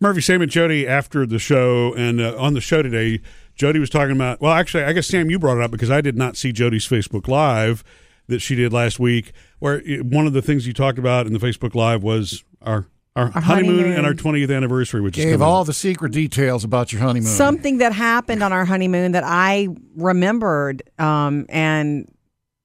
Murphy, Sam, and Jody after the show, and uh, on the show today, Jody was talking about. Well, actually, I guess Sam, you brought it up because I did not see Jody's Facebook Live that she did last week, where uh, one of the things you talked about in the Facebook Live was our our, Our honeymoon, honeymoon. and our 20th anniversary, which is Gave coming all the secret details about your honeymoon. Something that happened on our honeymoon that I remembered, um, and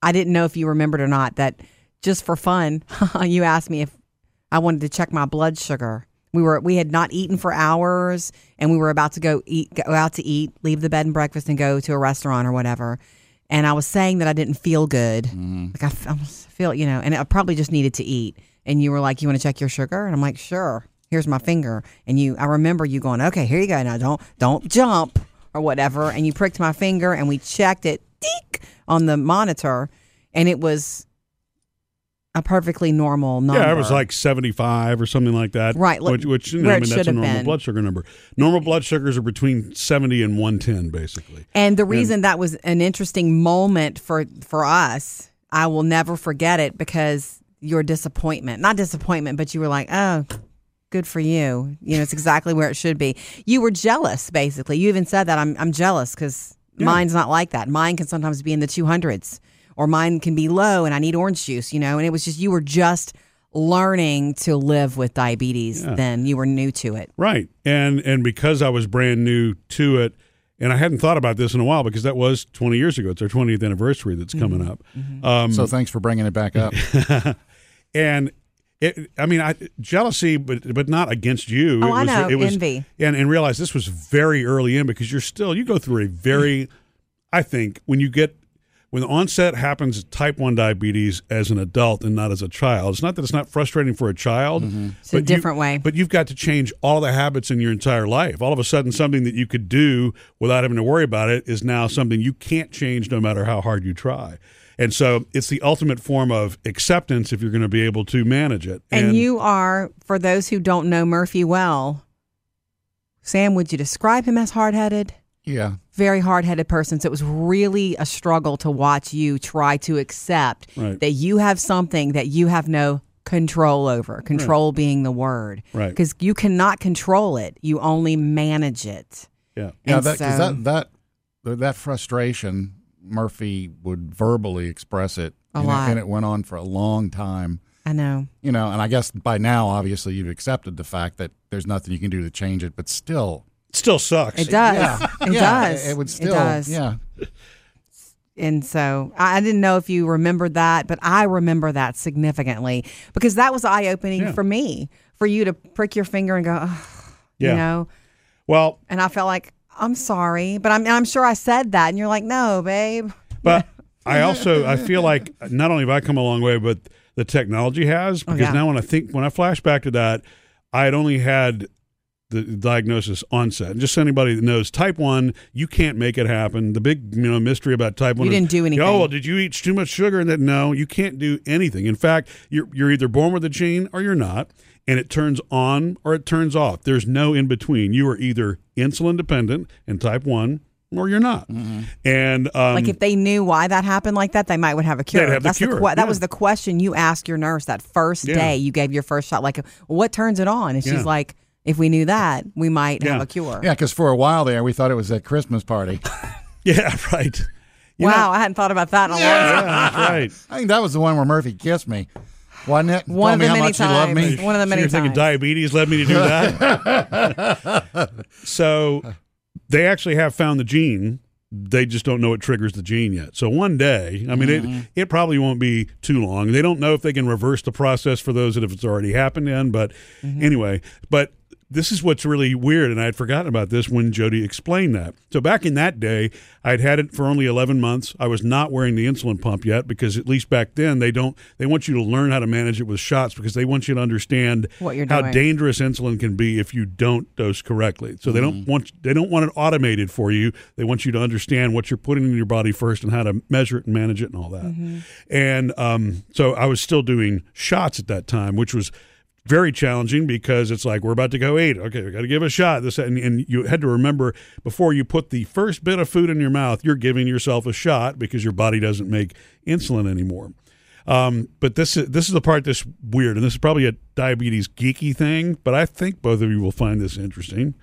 I didn't know if you remembered or not. That just for fun, you asked me if I wanted to check my blood sugar. We were we had not eaten for hours, and we were about to go eat, go out to eat, leave the bed and breakfast, and go to a restaurant or whatever. And I was saying that I didn't feel good, mm-hmm. like I, was- feel, you know, and I probably just needed to eat. And you were like, "You want to check your sugar?" And I'm like, "Sure." Here's my finger, and you. I remember you going, "Okay, here you go. Now don't don't jump or whatever." And you pricked my finger, and we checked it, deek, on the monitor, and it was a perfectly normal number. Yeah, it was like 75 or something like that. Right, Which, which you know, I mean, that's a normal been. blood sugar number. Normal blood sugars are between 70 and 110, basically. And the reason that was an interesting moment for for us, I will never forget it because your disappointment, not disappointment, but you were like, "Oh, good for you." You know, it's exactly where it should be. You were jealous basically. You even said that I'm I'm jealous cuz mine's not like that. Mine can sometimes be in the 200s or mine can be low and I need orange juice, you know, and it was just you were just learning to live with diabetes then you were new to it. Right. And and because I was brand new to it, and I hadn't thought about this in a while because that was 20 years ago. It's our 20th anniversary that's coming up. Um, so thanks for bringing it back up. and it, I mean, I, jealousy, but but not against you. Oh, it I was, know, It was, envy. And and realize this was very early in because you're still you go through a very, I think when you get when the onset happens type one diabetes as an adult and not as a child. It's not that it's not frustrating for a child. Mm-hmm. It's a but you- different way. But you've got to change all the habits in your entire life. All of a sudden, something that you could do without having to worry about it is now something you can't change no matter how hard you try. And so it's the ultimate form of acceptance if you're going to be able to manage it. And, you are, for those who don't know Murphy well, Sam, would you describe him as hard headed? yeah. Very hard headed person. So it was really a struggle to watch you try to accept Right. that you have something that you have no control over. Control being the word. Right. Because you cannot control it, you only manage it. yeah. Yeah, And that, 'cause so- that that that frustration, Murphy would verbally express it, A and, it lot. and it went on for a long time. I know. You know, and I guess by now, obviously, you've accepted the fact that there's nothing you can do to change it, but still, It still sucks. It does. yeah, It yeah, does. It, would still, It does. yeah. And so I I didn't know if you remembered that, but I remember that significantly because that was eye opening Yeah. for me for you to prick your finger and go, "Ugh," Yeah. you know, Well, and I felt like, I'm sorry, but I'm, I'm sure I said that. And you're like, no, babe. But I also I feel like not only have I come a long way, but the technology has oh, because Oh, yeah. now when I think when I flash back to that, I had only had the diagnosis onset. And just so anybody that knows, type one, you can't make it happen. The big you know mystery about type one, You didn't do anything. Oh well, did you eat too much sugar? And that no, you can't do anything. In fact, you're you're either born with the gene or you're not. And it turns on or it turns off. There's no in between. You are either insulin dependent and type one, or you're not. And um, Like if they knew why that happened like that, they might would have a cure. They'd have the That's cure, que- That yeah. was the question you asked your nurse that first Yeah. day you gave your first shot. Like, what turns it on? And she's like, if we knew that, we might Yeah. have a cure. Yeah, because for a while there, we thought it was a Christmas party. yeah, right. You know- wow, I hadn't thought about that in a long time. that's right. I think that was the one where Murphy kissed me, wasn't it? One Told of me the how many much he loved me. times. One of the So many you're thinking times. diabetes led me to do that. so they actually have found the gene. They just don't know what triggers the gene yet. So one day, I mean, Mm-hmm. it it probably won't be too long. They don't know if they can reverse the process for those that if it's already happened in. But Mm-hmm. anyway, but this is what's really weird, and I had forgotten about this when Jody explained that. So back in that day, I'd had it for only 11 months. I was not wearing the insulin pump yet because at least back then they don't they want you to learn how to manage it with shots because they want you to understand What you're how doing. dangerous insulin can be if you don't dose correctly. So they Mm-hmm. don't want they don't want it automated for you. They want you to understand what you're putting in your body first and how to measure it and manage it and all that. Mm-hmm. And um, so I was still doing shots at that time, which was very challenging because it's like we're about to go eat. Okay, we got to give a shot. This and, and you had to remember before you put the first bit of food in your mouth, you're giving yourself a shot because your body doesn't make insulin anymore. Um, but this is this is the part that's weird, and this is probably a diabetes geeky thing. But I think both of you will find this interesting.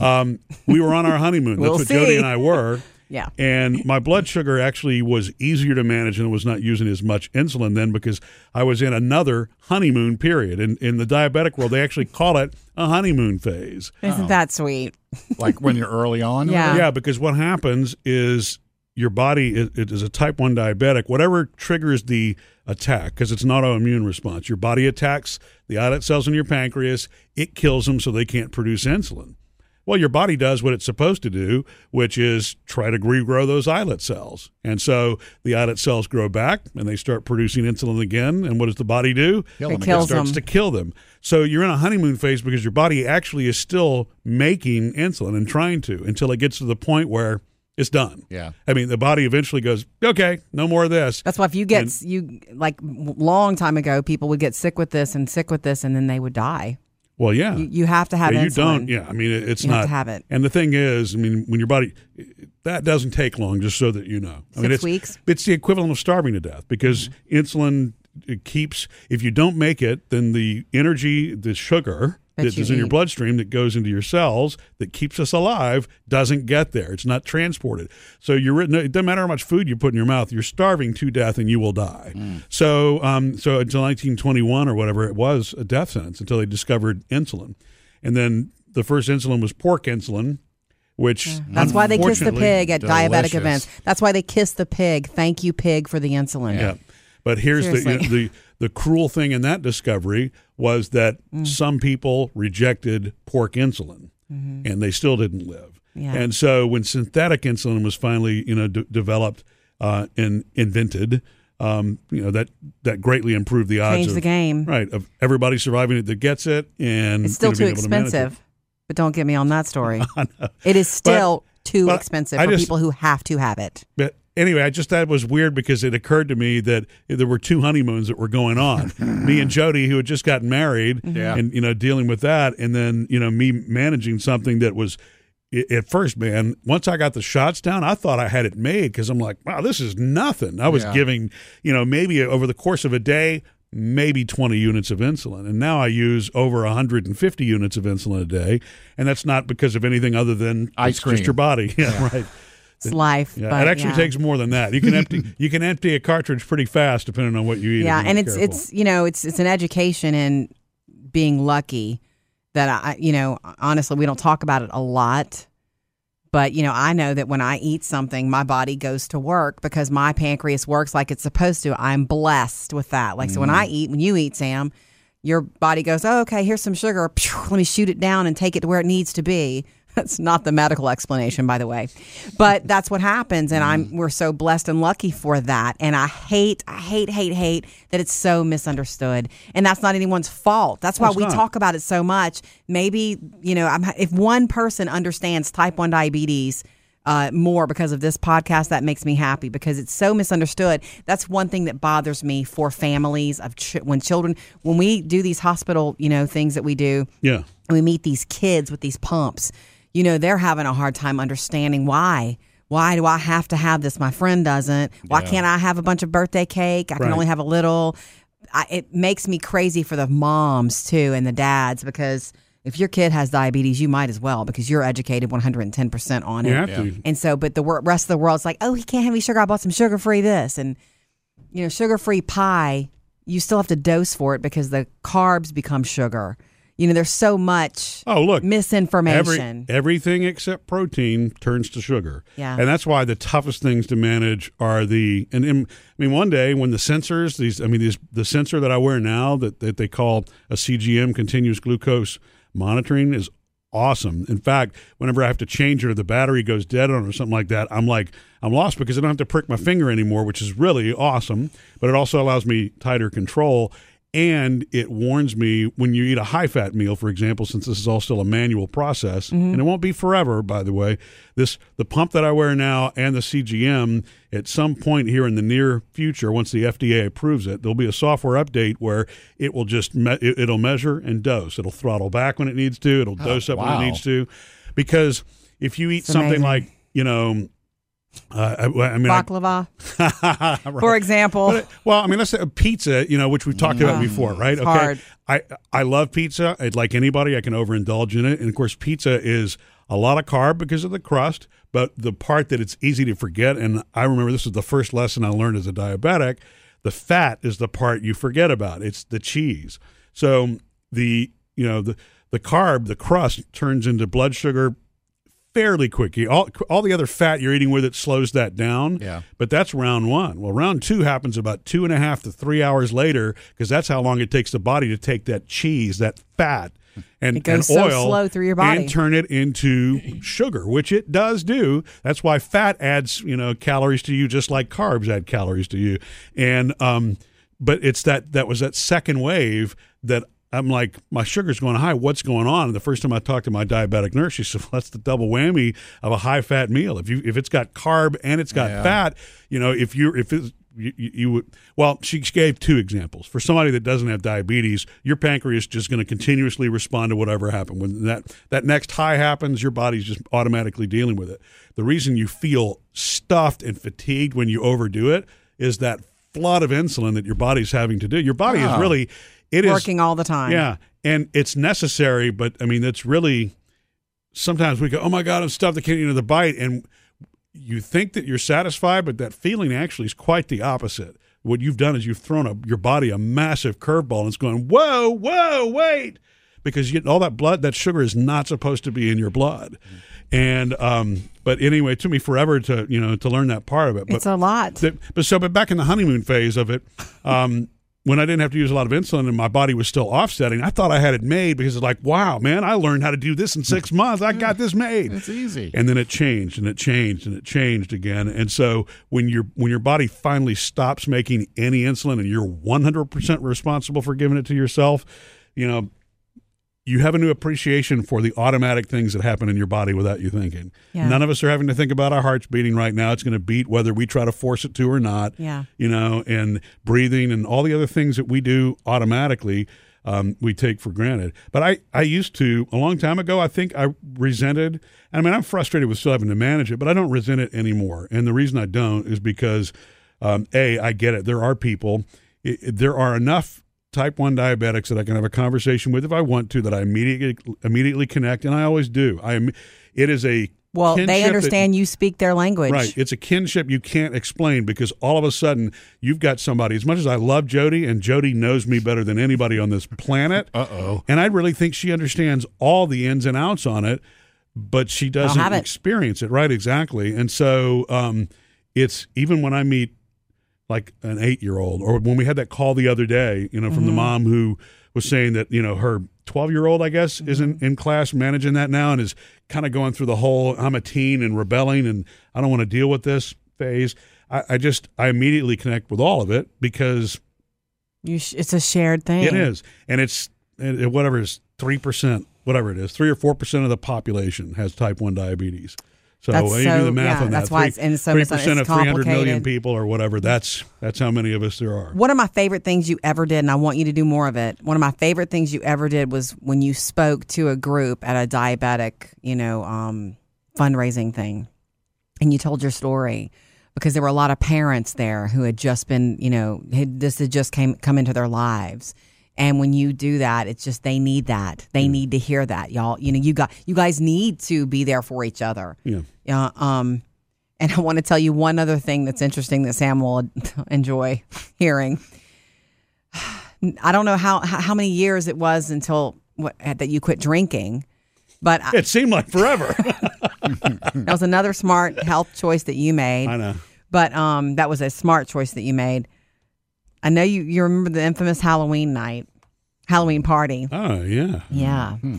Um, we were on our honeymoon. That's We'll what Jody and I were. Yeah. And my blood sugar actually was easier to manage and was not using as much insulin then because I was in another honeymoon period. In, in the diabetic world, they actually call it a honeymoon phase. Isn't oh. that sweet? like when you're early on. Yeah. Yeah, because what happens is your body it, it is a type 1 diabetic. Whatever triggers the attack, because it's an autoimmune response, your body attacks the islet cells in your pancreas, it kills them so they can't produce insulin. Well, your body does what it's supposed to do, which is try to regrow those islet cells. And so the islet cells grow back and they start producing insulin again. And what does the body do? Kill It kills it starts them. to kill them. So you're in a honeymoon phase because your body actually is still making insulin and trying to until it gets to the point where it's done. Yeah. I mean, the body eventually goes, okay, no more of this. That's why if you get And- you like long time ago, people would get sick with this and sick with this, and then they would die. Well, yeah. You, you have to have Yeah, you insulin. don't. Yeah, I mean, it- it's You not. have to have it. And the thing is, I mean, when your body, that doesn't take long. Just so that you know, I mean, Six it's weeks? It's the equivalent of starving to death because mm-hmm. insulin it keeps. If you don't make it, then the energy, the sugar That that you in your bloodstream that goes into your cells that keeps us alive doesn't get there. It's not transported. So you're written. It doesn't matter how much food you put in your mouth. You're starving to death, and you will die. So, um, so until 1921 or whatever it was, a death sentence until they discovered insulin, and then the first insulin was pork insulin, which That's why they kiss the pig at diabetic events. That's why they kiss the pig. Thank you, pig, for the insulin. Yeah. But here's the, the the cruel thing in that discovery was that Mm. some people rejected pork insulin, and they still didn't live. Mm-hmm. Yeah. And so when synthetic insulin was finally you know d- developed uh, and invented, um, you know that that greatly improved the odds Change of the game. right of everybody surviving it that gets it, and It's still too able to expensive. But don't get me on that story. It is still too but expensive I for just- people who have to have it. But anyway, I just thought it was weird because it occurred to me that there were two honeymoons that were going on. me and Jody, who had just gotten married, mm-hmm. Yeah. and you know dealing with that, and then you know me managing something that was. At first, man, once I got the shots down, I thought I had it made because I'm like, wow, this is nothing. I was Yeah. giving, you know, maybe over the course of a day, maybe 20 units of insulin. And now I use over 150 units of insulin a day. And that's not because of anything other than Ice cream. just your body. Yeah, right. It's life. Yeah, but it actually yeah. takes more than that. You can empty you can empty a cartridge pretty fast depending on what you eat. yeah and it's careful. it's you know it's it's an education in being lucky that i you know honestly we don't talk about it a lot but you know i know that when i eat something my body goes to work because my pancreas works like it's supposed to i'm blessed with that like so when i mm. eat when you eat sam your body goes oh okay here's some sugar let me shoot it down and take it to where it needs to be that's not the medical explanation by the way. But that's what happens and i'm we're so blessed and lucky for that. And i hate i hate hate hate that it's so misunderstood. And that's not anyone's fault. That's why it's we not. talk about it so much. Maybe you know I'm, if one person understands type 1 diabetes uh, more because of this podcast that makes me happy because it's so misunderstood. That's one thing that bothers me for families of ch- when children when we do these hospital you know things that we do yeah. and we meet these kids with these pumps, you know, they're having a hard time understanding why. Why do I have to have this? My friend doesn't. Why can't I have a bunch of birthday cake? I can Right. only have a little. I, it makes me crazy for the moms too and the dads because if your kid has diabetes, you might as well because you're educated 110% on it. You have to. And so, but the wor- rest of the world's like, oh, he can't have any sugar. I bought some sugar free this. And, you know, sugar free pie, you still have to dose for it because the carbs become sugar. You know, there's so much Oh, look. misinformation. Every, everything except protein turns to sugar. Yeah. And that's why the toughest things to manage are the and, and I mean one day when the sensors these I mean these the sensor that I wear now that, that they call a CGM continuous glucose monitoring is awesome. In fact, whenever I have to change it or the battery goes dead on it or something like that, I'm like I'm lost because I don't have to prick my finger anymore, which is really awesome. But it also allows me tighter control and it warns me when you eat a high fat meal for example since this is all still a manual process mm-hmm. and it won't be forever by the way this the pump that i wear now and the cgm at some point here in the near future once the fda approves it there'll be a software update where it will just me- it, it'll measure and dose. It'll throttle back when it needs to. It'll oh, dose up when it needs to. Because if you eat It's something amazing. like you know Uh, I, I mean, I- Baklava, for example. But, well, I mean, let's say pizza, you know, which we've talked about before, right? it's hard. I I love pizza. I'd like anybody, I can overindulge in it, and of course, pizza is a lot of carb because of the crust. But the part that it's easy to forget, and I remember this was the first lesson I learned as a diabetic. The fat is the part you forget about. It's the cheese. So the you know the the carb, the crust turns into blood sugar fairly quickly. All all the other fat you're eating with it slows that down. Yeah. But that's round one. Well, round two happens about two and a half to three hours later because that's how long it takes the body to take that cheese, that fat, and, It goes and so oil slow through your body. and turn it into sugar, which it does do. That's why fat adds, you know, calories to you just like carbs add calories to you. And um, but it's that that was that second wave that I'm like, my sugar's going high. What's going on? And the first time I talked to my diabetic nurse, she said, well, "That's the double whammy of a high fat meal. If you if it's got carb and it's got Yeah. fat, you know, if you if it's you, you you would well she gave two examples for somebody that doesn't have diabetes your pancreas just going to continuously respond to whatever happened when that that next high happens your body's just automatically dealing with it the reason you feel stuffed and fatigued when you overdo it is that flood of insulin that your body's having to do your body is Oh. really it is working all the time. yeah, and it's necessary, but I mean, it's really sometimes we go, "Oh my God, I'm stuffed. I can't eat another bite," and you think that you're satisfied, but that feeling actually is quite the opposite. What you've done is you've thrown a, your body a massive curveball, and it's going, "Whoa, whoa, wait," because you, all that blood, that sugar is not supposed to be in your blood. And um, but anyway, it took me forever to you know to learn that part of it. But It's a lot. the- but so, but back in the honeymoon phase of it, um, when I didn't have to use a lot of insulin and my body was still offsetting, I thought I had it made because it's like, wow, man, I learned how to do this in six months. I got this made. It's easy. And then it changed and it changed and it changed again. And so when your when your body finally stops making any insulin and you're 100% responsible for giving it to yourself, you know, you have a new appreciation for the automatic things that happen in your body without you thinking. Yeah. None of us are having to think about our hearts beating right now. It's going to beat whether we try to force it to or not Yeah. you know, and breathing and all the other things that we do automatically, um, we take for granted. But I, I used to, a long time ago, I think I resented, I mean, I'm frustrated with still having to manage it, but I don't resent it anymore. And the reason I don't is because, um, A, I get it. There are people, i there are enough type 1 diabetics that I can have a conversation with if I want to that I immediately immediately connect and I always do. I am it is a Well, kinship they that- understand you speak their language. Right. It's a kinship you can't explain because all of a sudden you've got somebody. As much as I love Jody, and Jody knows me better than anybody on this planet, Uh oh. and I really think she understands all the ins and outs on it, but she doesn't have it. experience it. Right. Exactly. And so um, it's even when I meet like an eight year old, or when we had that call the other day, you know, from the mm-hmm. mom who was saying that, you know, her 12 year old, I guess, is in, mm-hmm. in class managing that now and is kind of going through the whole I'm a teen and rebelling and I don't want to deal with this phase. I, I just, I immediately connect with all of it because You sh- it's a shared thing. it is. And it's it, it- whatever is 3%, whatever it is, 3 or 4% of the population has type 1 diabetes. So That's you do the math yeah, on that. that's why it's- and so three it's- percent it's of three hundred million people, or whatever. That's that's how many of us there are. One of my favorite things you ever did, and I want you to do more of it. One of my favorite things you ever did was when you spoke to a group at a diabetic, you know, um, fundraising thing, and you told your story because there were a lot of parents there who had just been, you know, had, this had just came come into their lives. And when you do that, it's just they need that. They need to hear that, y'all. You know, you got you guys need to be there for each other. Yeah. Yeah. Um, and I want to tell you one other thing that's interesting that Sam will enjoy hearing. I don't know how how how many years it was until what, that you quit drinking, but I, It seemed like forever. that was another smart health choice that you made. I know. But um, that was a smart choice that you made. I know you you remember the infamous Halloween night, Halloween party. Oh yeah. Yeah. Hmm. Hmm.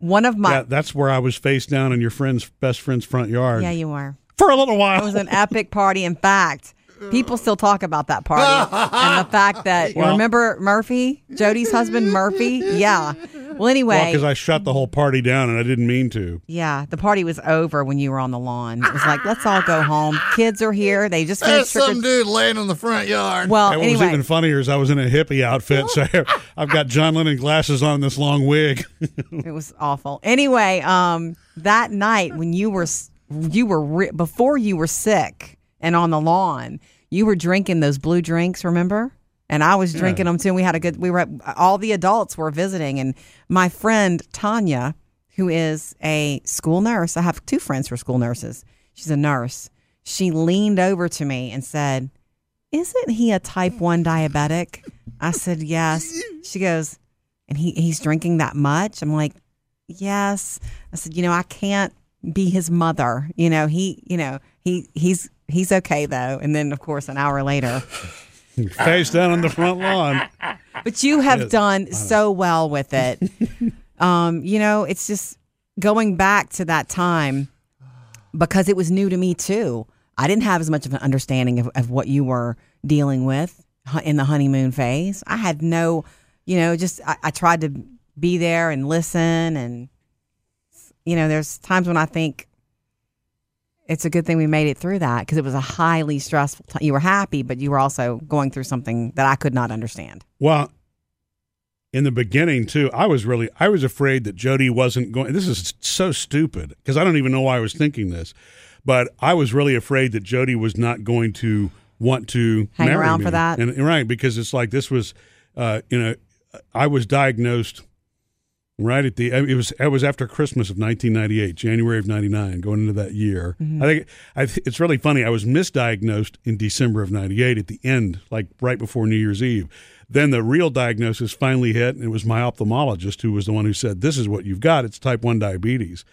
One of my yeah, that's where I was face down in your friend's best friend's front yard yeah, you were. for a little while. It was an epic party. In fact, people still talk about that party and the fact that Well- remember Murphy, Jody's husband, Murphy. Yeah. Well, anyway, because I shut the whole party down and I didn't mean to. yeah, the party was over when you were on the lawn. It was like, let's all go home. Kids are here. They just There's finished trick some dude laying in the front yard. Well, and what was anyway, even funnier is I was in a hippie outfit, so I've got John Lennon glasses on, this long wig. it was awful. Anyway, um, that night when you were s- you were re- before you were sick and on the lawn. You were drinking those blue drinks, remember? And I was drinking them too. And we had a good. We were all the adults were visiting, and my friend Tanya, who is a school nurse. I have two friends who are school nurses. She's a nurse. She leaned over to me and said, "Isn't he a type one diabetic?" I said, "Yes." She goes, "And he he's drinking that much?" I'm like, "Yes." I said, "You know, I can't be his mother. You know, he, you know, he he's he's okay though." And then, of course, an hour later. Face down on the front lawn. But you have Yes. done so well with it. um, you know, it's just going back to that time because it was new to me too. I didn't have as much of an understanding of, of what you were dealing with in the honeymoon phase. I had no, you know, just I, I tried to be there and listen. And, you know, there's times when I think it's a good thing we made it through that because it was a highly stressful time. You were happy, but you were also going through something that I could not understand. Well, in the beginning too, I was really I was afraid that Jody wasn't going. This is so stupid because I don't even know why I was thinking this, but I was really afraid that Jody was not going to want to Hang marry around me. for that? and right because it's like this was, uh, you know, I was diagnosed right at the it was it was after Christmas of 1998, January of 99, going into that year. I think I, th- it's really funny. I was misdiagnosed in December of 98 at the end, like right before New Year's Eve. Then the real diagnosis finally hit, and it was my ophthalmologist who was the one who said, "This is what you've got. It's type one diabetes."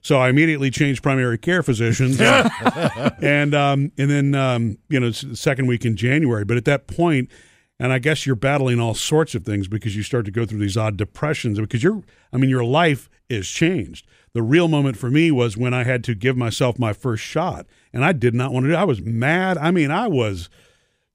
So I immediately changed primary care physicians, and um, and then um, you know second week in January. But at that point, and I guess you're battling all sorts of things because you start to go through these odd depressions because you're, I mean, your life is changed. The real moment for me was when I had to give myself my first shot, and I did not want to do. it. I was mad. I mean, I was.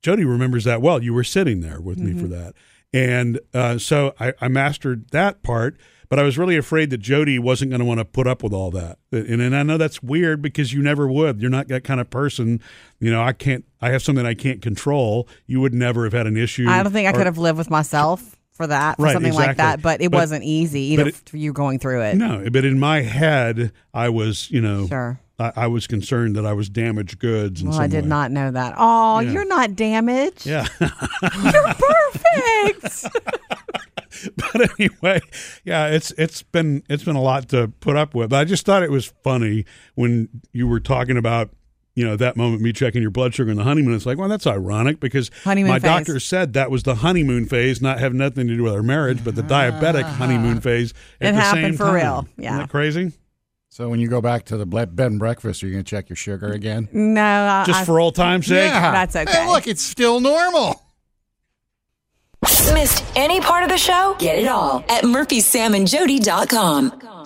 Jody remembers that well. You were sitting there with me for mm-hmm. that. And uh, so I, I mastered that part, but I was really afraid that Jody wasn't going to want to put up with all that. And, and I know that's weird because you never would. You're not that kind of person. You know, I can't, I have something I can't control. You would never have had an issue. I don't think I or- could have lived with myself for that, for Right, something like that. But it But- wasn't easy either it- for you going through it. No, but in my head, I was, you know, Sure. I, I was concerned that I was damaged goods. Well, I did way. not know that. Oh, Yeah. you're not damaged. Yeah. You're perfect. but anyway, yeah, it's it's been it's been a lot to put up with. But I just thought it was funny when you were talking about you know that moment me checking your blood sugar in the honeymoon. It's like, well, that's ironic because Honeymoon my phase. doctor said that was the honeymoon phase, not have nothing to do with our marriage, but the diabetic ah. honeymoon phase. At It the happened same for time. real. Isn't Yeah. that crazy? So when you go back to the bed and breakfast, are you going to check your sugar again? no, I, Just I- for old time's sake. That's okay. Hey, look, it's still normal. Missed any part of the show? Get it all at murphysamandjody.com.